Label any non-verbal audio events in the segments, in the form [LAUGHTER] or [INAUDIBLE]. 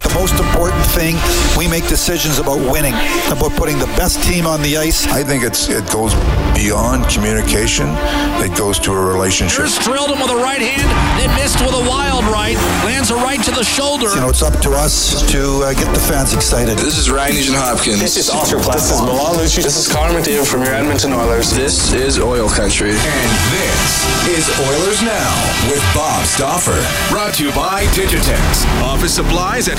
The most important thing, we make decisions about winning, about putting the best team on the ice. I think it's it goes beyond communication. It goes to a relationship. Here's drilled him with a right hand, then missed with a wild right. Lands a right to the shoulder. You know, it's up to us to uh, get the fans excited. This is Ryan Nugent Hopkins. This is Oscar Platt. This is Milan Lucic. This is Connor McDavid from your Edmonton Oilers. This is Oil Country. And this is Oilers Now with Bob Stauffer. Brought to you by Digitex. Office supplies at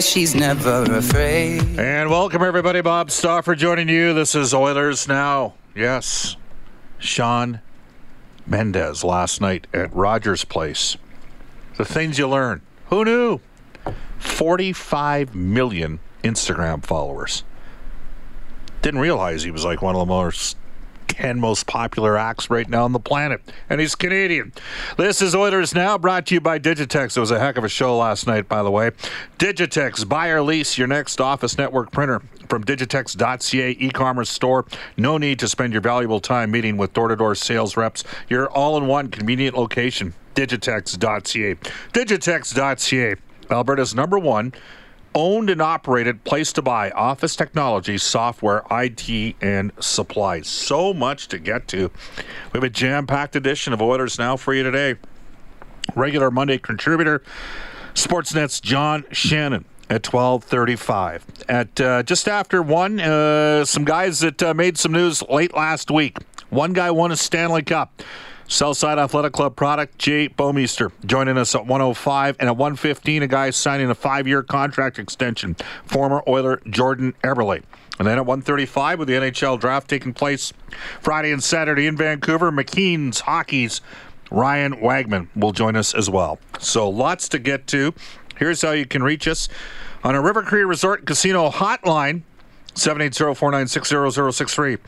says she's never afraid. And welcome, everybody. Bob Stauffer joining you. This is Oilers Now. Yes, Shawn Mendes last night at Rogers Place. The things you learn. Who knew? 45 million Instagram followers. Didn't realize he was like one of the most 10 most popular acts right now on the planet. And he's Canadian. This is Oilers Now, brought to you by Digitex. It was a heck of a show last night, by the way. Digitex, buy or lease your next office network printer from digitex.ca e-commerce store. No need to spend your valuable time meeting with door-to-door sales reps. You're all in one convenient location. Digitex.ca. Digitex.ca. Alberta's number one owned and operated place to buy office technology, software, IT, and supplies. So much to get to. We have a jam packed edition of Oilers Now for you today. Regular Monday contributor, Sportsnet's John Shannon at 12:35. At uh, just after one, uh, some guys that uh, made some news late last week. One guy won a Stanley Cup. Southside Athletic Club product, Jay Bouwmeester, joining us at 105 and at 115, a guy signing a five-year contract extension, former Oiler Jordan Eberle. And then at 135, with the NHL draft taking place Friday and Saturday in Vancouver, McKeen's Hockey's Ryan Wagman will join us as well. So lots to get to. Here's how you can reach us on a River Cree Resort Casino hotline, 780-496-0063.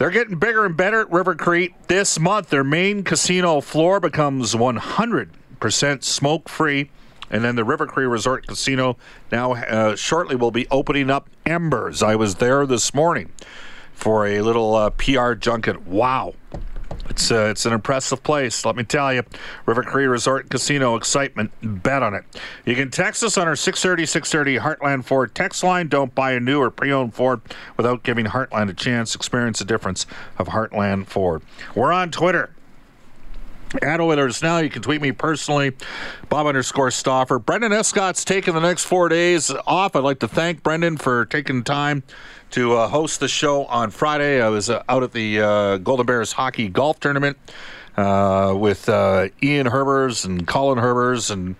They're getting bigger and better at River Cree. This month, their main casino floor becomes 100% smoke free. And then the River Cree Resort Casino now uh, shortly will be opening up Embers. I was there this morning for a little uh, PR junket. Wow. It's uh, it's an impressive place, let me tell you. River Cree Resort Casino excitement. Bet on it. You can text us on our 630 630 Heartland Ford text line. Don't buy a new or pre-owned Ford without giving Heartland a chance. Experience the difference of Heartland Ford. We're on Twitter. At Oilers Now, you can tweet me personally, Bob underscore Stauffer. Brendan Escott's taking the next four days off. I'd like to thank Brendan for taking time to uh, host the show on Friday. I was uh, out at the uh, Golden Bears hockey golf tournament uh, with uh, Ian Herbers and Colin Herbers and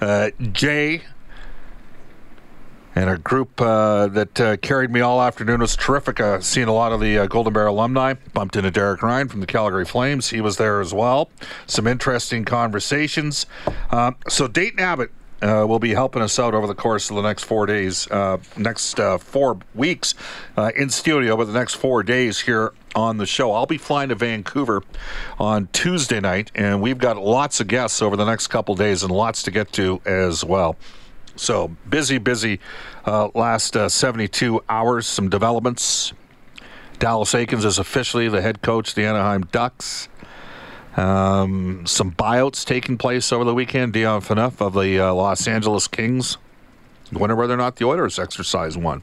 uh, Jay and a group uh, that uh, carried me all afternoon was terrific. Uh, seeing a lot of the uh, Golden Bear alumni. Bumped into Derek Ryan from the Calgary Flames. He was there as well. Some interesting conversations. Uh, so Dayton Abbott uh, will be helping us out over the course of the next four days, uh, next uh, four weeks uh, in studio, but the next four days here on the show. I'll be flying to Vancouver on Tuesday night, and we've got lots of guests over the next couple days and lots to get to as well. So busy, busy uh, last uh, 72 hours. Some developments. Dallas Eakins is officially the head coach of the Anaheim Ducks. Um, some buyouts taking place over the weekend. Dion Phaneuf of the uh, Los Angeles Kings. Wonder whether or not the Oilers exercise one.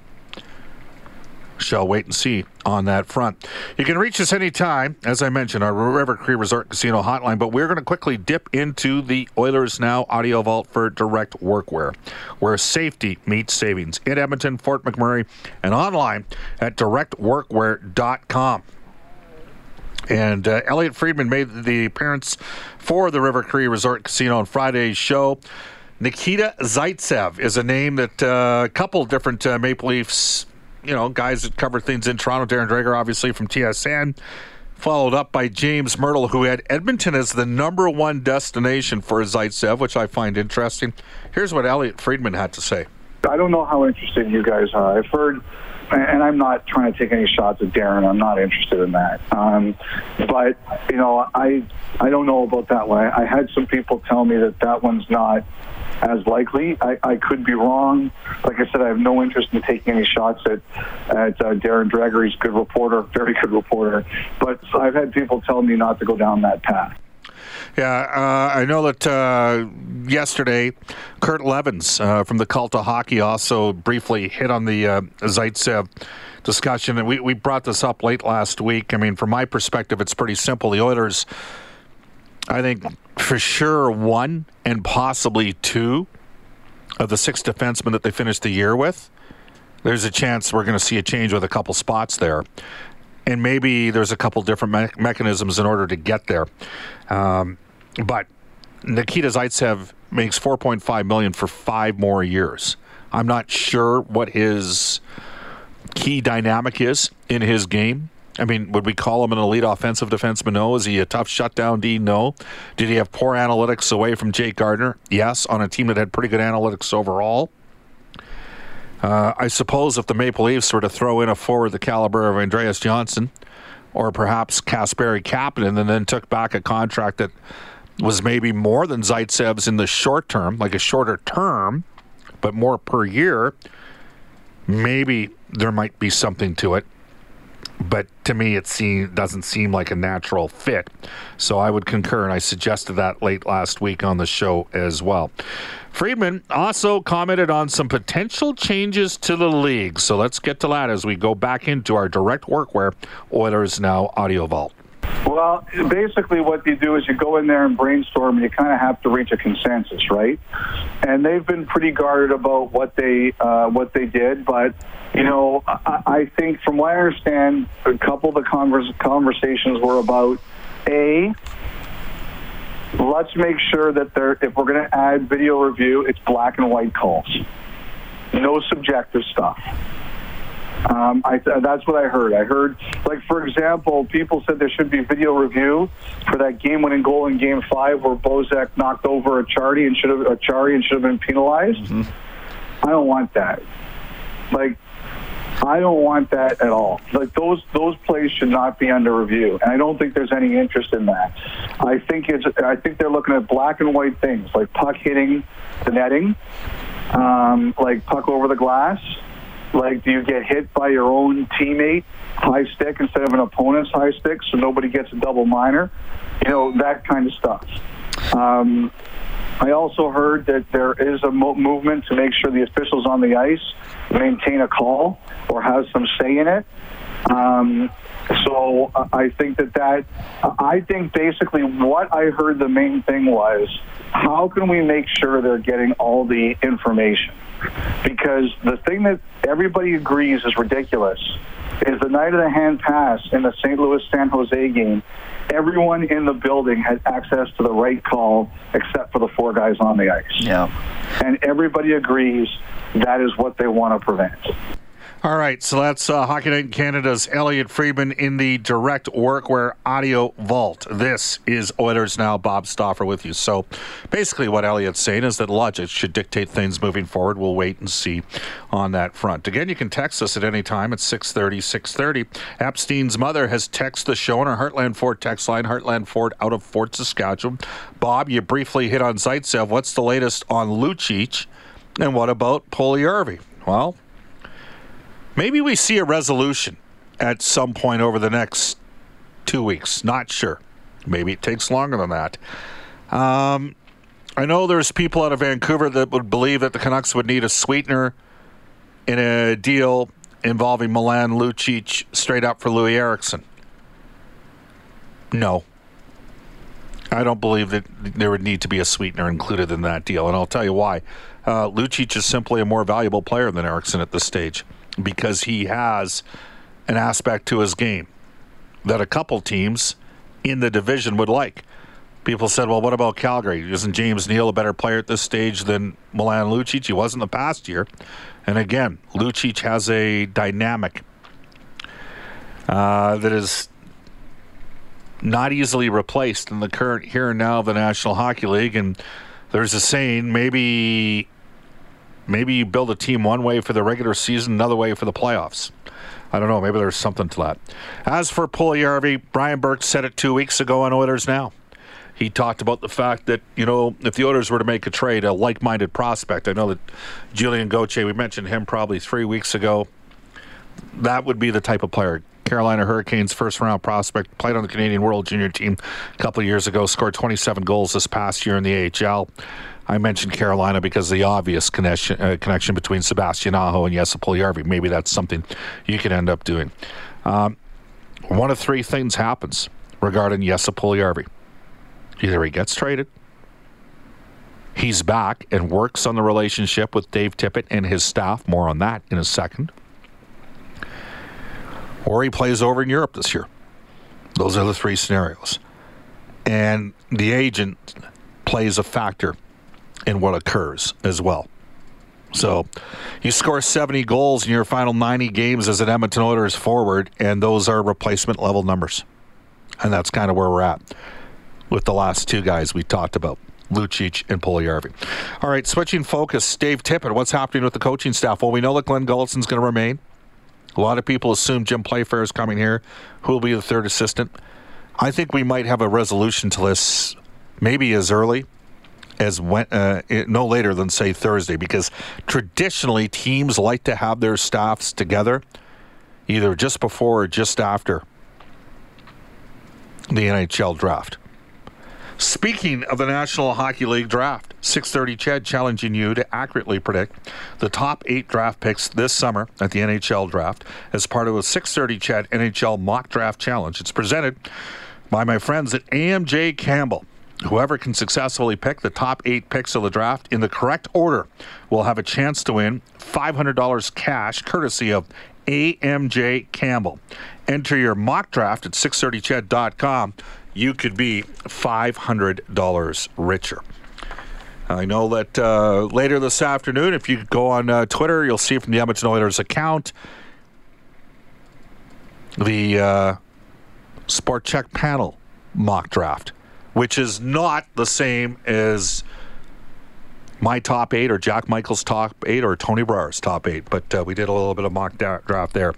Shall wait and see on that front. You can reach us anytime, as I mentioned, our River Cree Resort Casino hotline, but we're going to quickly dip into the Oilers Now audio vault for direct workwear, where safety meets savings in Edmonton, Fort McMurray, and online at directworkwear.com. And uh, Elliot Friedman made the appearance for the River Cree Resort Casino on Friday's show. Nikita Zaitsev is a name that uh, a couple different uh, Maple Leafs, you know, guys that cover things in Toronto. Darren Dreger, obviously from TSN, followed up by James Mirtle, who had Edmonton as the number one destination for Zaitsev, which I find interesting. Here's what Elliot Friedman had to say. I don't know how interested you guys are. I've heard and I'm not trying to take any shots at Darren. I'm not interested in that. Um, but you know, I I don't know about that one. I, I had some people tell me that that one's not as likely. I, I could be wrong. Like I said, I have no interest in taking any shots at at uh, Darren Dreger. He's a good reporter, very good reporter. But I've had people tell me not to go down that path. Yeah, uh, I know that uh, yesterday, Kurt Leavins uh, from the Cult of Hockey also briefly hit on the uh, Zaitsev discussion, and we, we brought this up late last week. I mean, from my perspective, it's pretty simple. The Oilers, I think, for sure, one and possibly two of the six defensemen that they finished the year with. There's a chance we're going to see a change with a couple spots there and maybe there's a couple different me- mechanisms in order to get there. Um, but Nikita Zaitsev makes 4.5 million for five more years. I'm not sure what his key dynamic is in his game. I mean, would we call him an elite offensive defenseman? No. Is he a tough shutdown D? No. Did he have poor analytics away from Jake Gardiner? Yes, on a team that had pretty good analytics overall. Uh, I suppose if the Maple Leafs were to throw in a forward the caliber of Andreas Johnsson or perhaps Kasperi Kapanen and then took back a contract that was maybe more than Zaitsev's in the short term, like a shorter term, but more per year, maybe there might be something to it but to me it seem, doesn't seem like a natural fit. So I would concur, and I suggested that late last week on the show as well. Friedman also commented on some potential changes to the league. So let's get to that as we go back into our direct workwear Oilers Now Audio Vault. Well, basically, what you do is you go in there and brainstorm, and you kind of have to reach a consensus, right? And they've been pretty guarded about what they uh, what they did, but you know, I, I think from what I understand, a couple of the conversations were about a let's make sure that there, if we're going to add video review, it's black and white calls, no subjective stuff. Um, I, that's what I heard. I heard, like for example, people said there should be video review for that game-winning goal in Game Five where Bozak knocked over a Chara and should have a Chara and should have been penalized. Mm-hmm. I don't want that. Like, I don't want that at all. Like those those plays should not be under review, and I don't think there's any interest in that. I think it's I think they're looking at black and white things like puck hitting the netting, um, like puck over the glass like, do you get hit by your own teammate high stick instead of an opponent's high stick so nobody gets a double minor? You know, that kind of stuff. Um, I also heard that there is a mo- movement to make sure the officials on the ice maintain a call or have some say in it. Um, so I think that that I think basically what I heard the main thing was how can we make sure they're getting all the information? Because the thing that everybody agrees is ridiculous is the night of the hand pass in the St. Louis San Jose game, everyone in the building had access to the right call except for the four guys on the ice. Yeah. And everybody agrees that is what they want to prevent. All right, so that's uh, Hockey Night in Canada's Elliot Friedman in the direct workwear audio vault. This is Oilers Now. Bob Stauffer with you. So basically, what Elliot's saying is that logic should dictate things moving forward. We'll wait and see on that front. Again, you can text us at any time at 630, 630. Epstein's mother has texted the show on our Heartland Ford text line, Heartland Ford out of Fort Saskatchewan. Bob, you briefly hit on Zaitsev. What's the latest on Lucic? And what about Puljujarvi? Well, Maybe we see a resolution at some point over the next two weeks. Not sure. Maybe it takes longer than that. Um, I know there's people out of Vancouver that would believe that the Canucks would need a sweetener in a deal involving Milan Lucic straight up for Loui Eriksson? No. I don't believe that there would need to be a sweetener included in that deal, and I'll tell you why. Uh, Lucic is simply a more valuable player than Eriksson at this stage because he has an aspect to his game that a couple teams in the division would like. People said, well, what about Calgary? Isn't James Neal a better player at this stage than Milan Lucic? He was in the past year. And again, Lucic has a dynamic uh, that is not easily replaced in the current here and now of the National Hockey League. And there's a saying maybe maybe you build a team one way for the regular season, another way for the playoffs. I don't know. Maybe there's something to that. As for Puljujarvi, Brian Burke said it two weeks ago on Oilers Now. He talked about the fact that, you know, if the Oilers were to make a trade, a like minded prospect, I know that Julian Gauthier, we mentioned him probably three weeks ago, that would be the type of player. Carolina Hurricanes first round prospect, played on the Canadian World Junior team a couple years ago, scored 27 goals this past year in the AHL. I mentioned Carolina because the obvious connection uh, connection between Sebastian Aho and Jesse Puljujarvi. Maybe that's something you could end up doing. Um, one of three things happens regarding Jesse Puljujarvi. Either he gets traded, he's back and works on the relationship with Dave Tippett and his staff. More on that in a second. Or he plays over in Europe this year. Those are the three scenarios. And the agent plays a factor in what occurs as well. So you score 70 goals in your final 90 games as an Edmonton Oilers forward, and those are replacement level numbers. And that's kind of where we're at with the last two guys we talked about. Lucic and Puljujarvi. All right, switching focus. Dave Tippett, what's happening with the coaching staff? Well, we know that Glen Gulutzan's going to remain. A lot of people assume Jim Playfair is coming here. Who will be the third assistant? I think we might have a resolution to this maybe as early as when, uh, no later than say Thursday, because traditionally teams like to have their staffs together either just before or just after the NHL draft. Speaking of the National Hockey League draft, 6:30 CHED challenging you to accurately predict the top 8 draft picks this summer at the NHL draft as part of a 6:30 CHED NHL mock draft challenge. It's presented by my friends at AMJ Campbell. Whoever can successfully pick the top eight picks of the draft in the correct order will have a chance to win $500 cash courtesy of AMJ Campbell. Enter your mock draft at 630ched.com. You could be $500 richer. I know that uh, later this afternoon, if you go on uh, Twitter, you'll see from the Edmonton Oilers account the uh, Sport Chek panel mock draft which is not the same as my top eight or Jack Michael's top eight or Tony Brower's top eight. But uh, we did a little bit of mock da- draft there.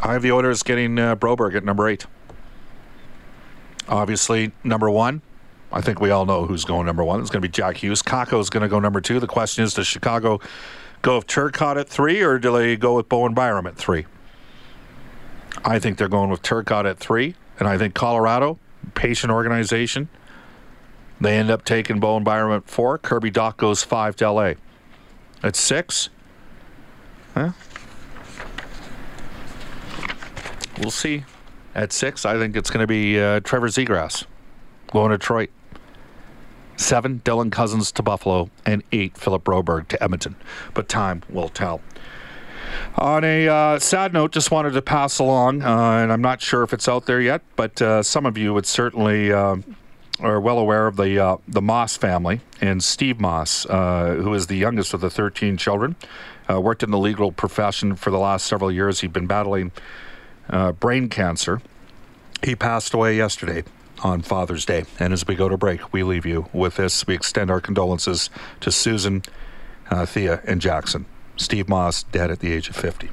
I have the Oilers getting uh, Broberg at number eight. Obviously, number one. I think we all know who's going number one. It's going to be Jack Hughes. Kakko is going to go number two. The question is, does Chicago go with Turcotte at three, or do they go with Bowen Byram at three? I think they're going with Turcotte at three, and I think Colorado patient organization. They end up taking Bowen Byram at four. Kirby Dach goes five to LA. At six, huh? We'll see. At six, I think it's going to be uh, Trevor Zegras going to Detroit. Seven, Dylan Cozens to Buffalo, and eight, Philip Broberg to Edmonton. But time will tell. On a uh, sad note, just wanted to pass along, uh, and I'm not sure if it's out there yet, but uh, some of you would certainly uh, are well aware of the uh, the Moss family and Steve Moss, uh, who is the youngest of the 13 children. worked in the legal profession for the last several years. He'd been battling brain cancer. He passed away yesterday on Father's Day. And as we go to break, we leave you with this. We extend our condolences to Susan, Thea, and Jackson. Steve Moss dead at the age of 50.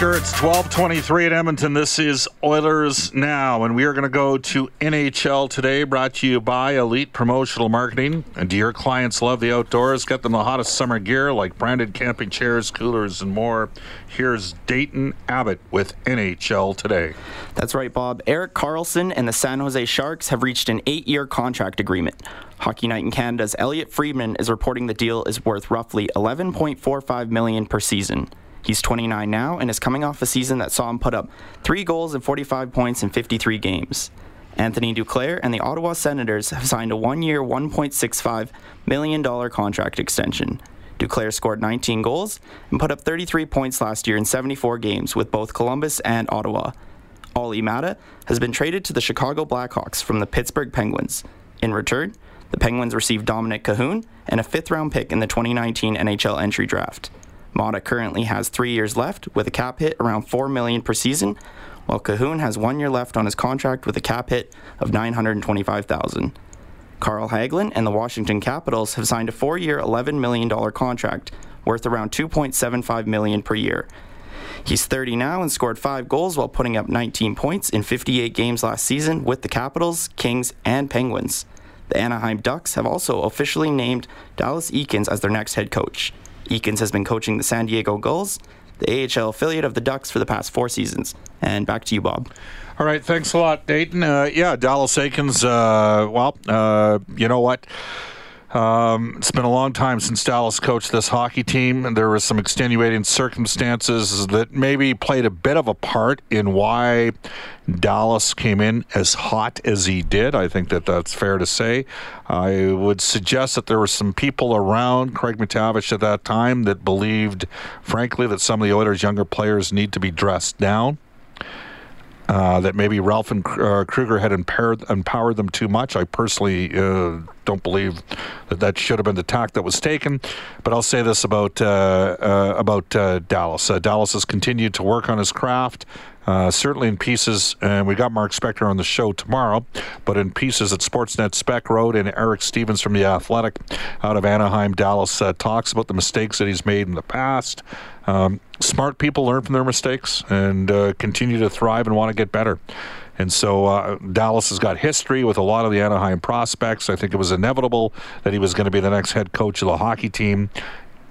It's 1223 at Edmonton. This is Oilers Now, and we are going to go to NHL today, brought to you by Elite Promotional Marketing. And do your clients love the outdoors? Get them the hottest summer gear like branded camping chairs, coolers, and more. Here's Dayton Abbott with NHL today. That's right, Bob. Erik Karlsson and the San Jose Sharks have reached an eight year contract agreement. Hockey Night in Canada's Elliot Friedman is reporting the deal is worth roughly 11.45 million per season. He's 29 now and is coming off a season that saw him put up three goals and 45 points in 53 games. Anthony Duclair and the Ottawa Senators have signed a one year, $1.65 million contract extension. Duclair scored 19 goals and put up 33 points last year in 74 games with both Columbus and Ottawa. Olli Maatta has been traded to the Chicago Blackhawks from the Pittsburgh Penguins. In return, the Penguins received Dominic Kahun and a fifth round pick in the 2019 NHL entry draft. Maatta currently has three years left with a cap hit around four million per season, while Kahun has one year left on his contract with a cap hit of 925,000. Carl Hagelin and the Washington Capitals have signed a four-year, $11 million contract worth around 2.75 million per year. He's 30 now and scored five goals while putting up 19 points in 58 games last season with the Capitals, Kings, and Penguins. The Anaheim Ducks have also officially named Dallas Eakins as their next head coach. Eakins has been coaching the San Diego Gulls, the AHL affiliate of the Ducks, for the past four seasons. And back to you, Bob. All right, thanks a lot, Dayton. Uh, yeah, Dallas Eakins. Uh, well, uh, you know what? Um, it's been a long time since Dallas coached this hockey team, and there were some extenuating circumstances that maybe played a bit of a part in why Dallas came in as hot as he did. I think that that's fair to say. I would suggest that there were some people around Craig MacTavish at that time that believed, frankly, that some of the Oilers' younger players need to be dressed down. Uh, that maybe Ralph and uh, Krueger had empowered, empowered them too much. I personally uh, don't believe that that should have been the tack that was taken. But I'll say this about uh, uh, about Dallas. Dallas has continued to work on his craft. Uh, certainly in pieces, and we got Mark Spector on the show tomorrow, but in pieces at Sportsnet Spec Road and Eric Stephens from The Athletic out of Anaheim, Dallas, uh, talks about the mistakes that he's made in the past. Um, smart people learn from their mistakes and uh, continue to thrive and want to get better. And so uh, Dallas has got history with a lot of the Anaheim prospects. I think it was inevitable that he was going to be the next head coach of the hockey team.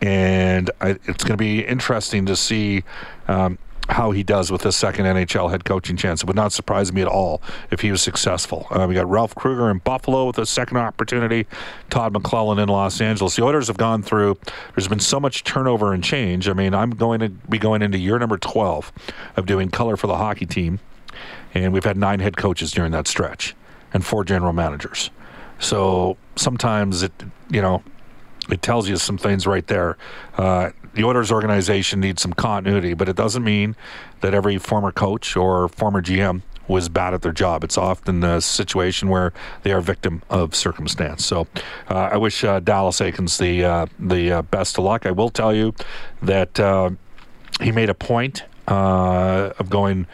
And I, it's going to be interesting to see um, how he does with this second NHL head coaching chance. It would not surprise me at all if he was successful. Uh, we got Ralph Krueger in Buffalo with a second opportunity, Todd McLellan in Los Angeles. The Oilers have gone through, there's been so much turnover and change. I mean, I'm going to be going into year number 12 of doing color for the hockey team, and we've had nine head coaches during that stretch and four general managers. So sometimes it, you know, it tells you some things right there. Uh, the Oilers organization needs some continuity, but it doesn't mean that every former coach or former GM was bad at their job. It's often a situation where they are victim of circumstance. So uh, I wish uh, Dallas Eakins the uh, the uh, best of luck. I will tell you that uh, he made a point uh, of going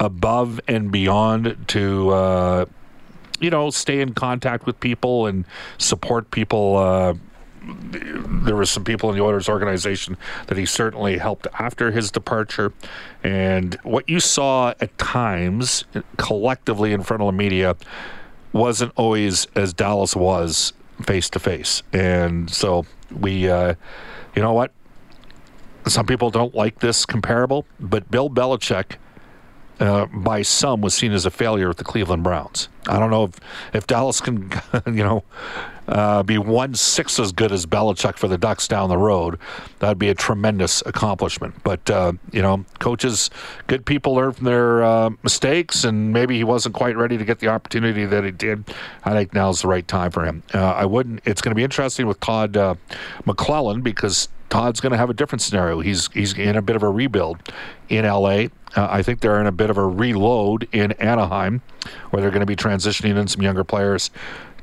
above and beyond to you know stay in contact with people and support people there was some people in the Oilers organization that he certainly helped after his departure. And what you saw at times collectively in front of the media wasn't always as Dallas was face to face. And so we, uh, you know what? Some people don't like this comparable, but Bill Belichick. Uh, by some was seen as a failure with the Cleveland Browns. I don't know if, if Dallas can, [LAUGHS] you know, uh, be one sixth as good as Belichick for the Ducks down the road, that'd be a tremendous accomplishment. But uh, you know, coaches, good people learn from their uh, mistakes, and maybe he wasn't quite ready to get the opportunity that he did. I think now's the right time for him. Uh, I wouldn't. It's going to be interesting with Todd uh, McLellan because Todd's going to have a different scenario. He's he's in a bit of a rebuild in LA. Uh, I think they're in a bit of a reload in Anaheim, where they're going to be transitioning in some younger players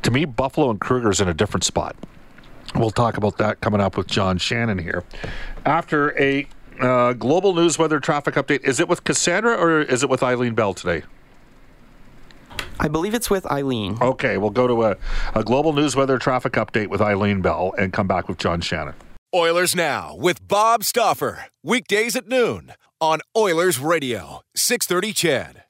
to me, Buffalo and Krueger's in a different spot. We'll talk about that coming up with John Shannon here. After a uh, global news weather traffic update, is it with Cassandra or is it with Eileen Bell today? I believe it's with Eileen. Okay, we'll go to a, a global news weather traffic update with Eileen Bell and come back with John Shannon. Oilers Now with Bob Stauffer. Weekdays at noon on Oilers Radio, 630 CHED.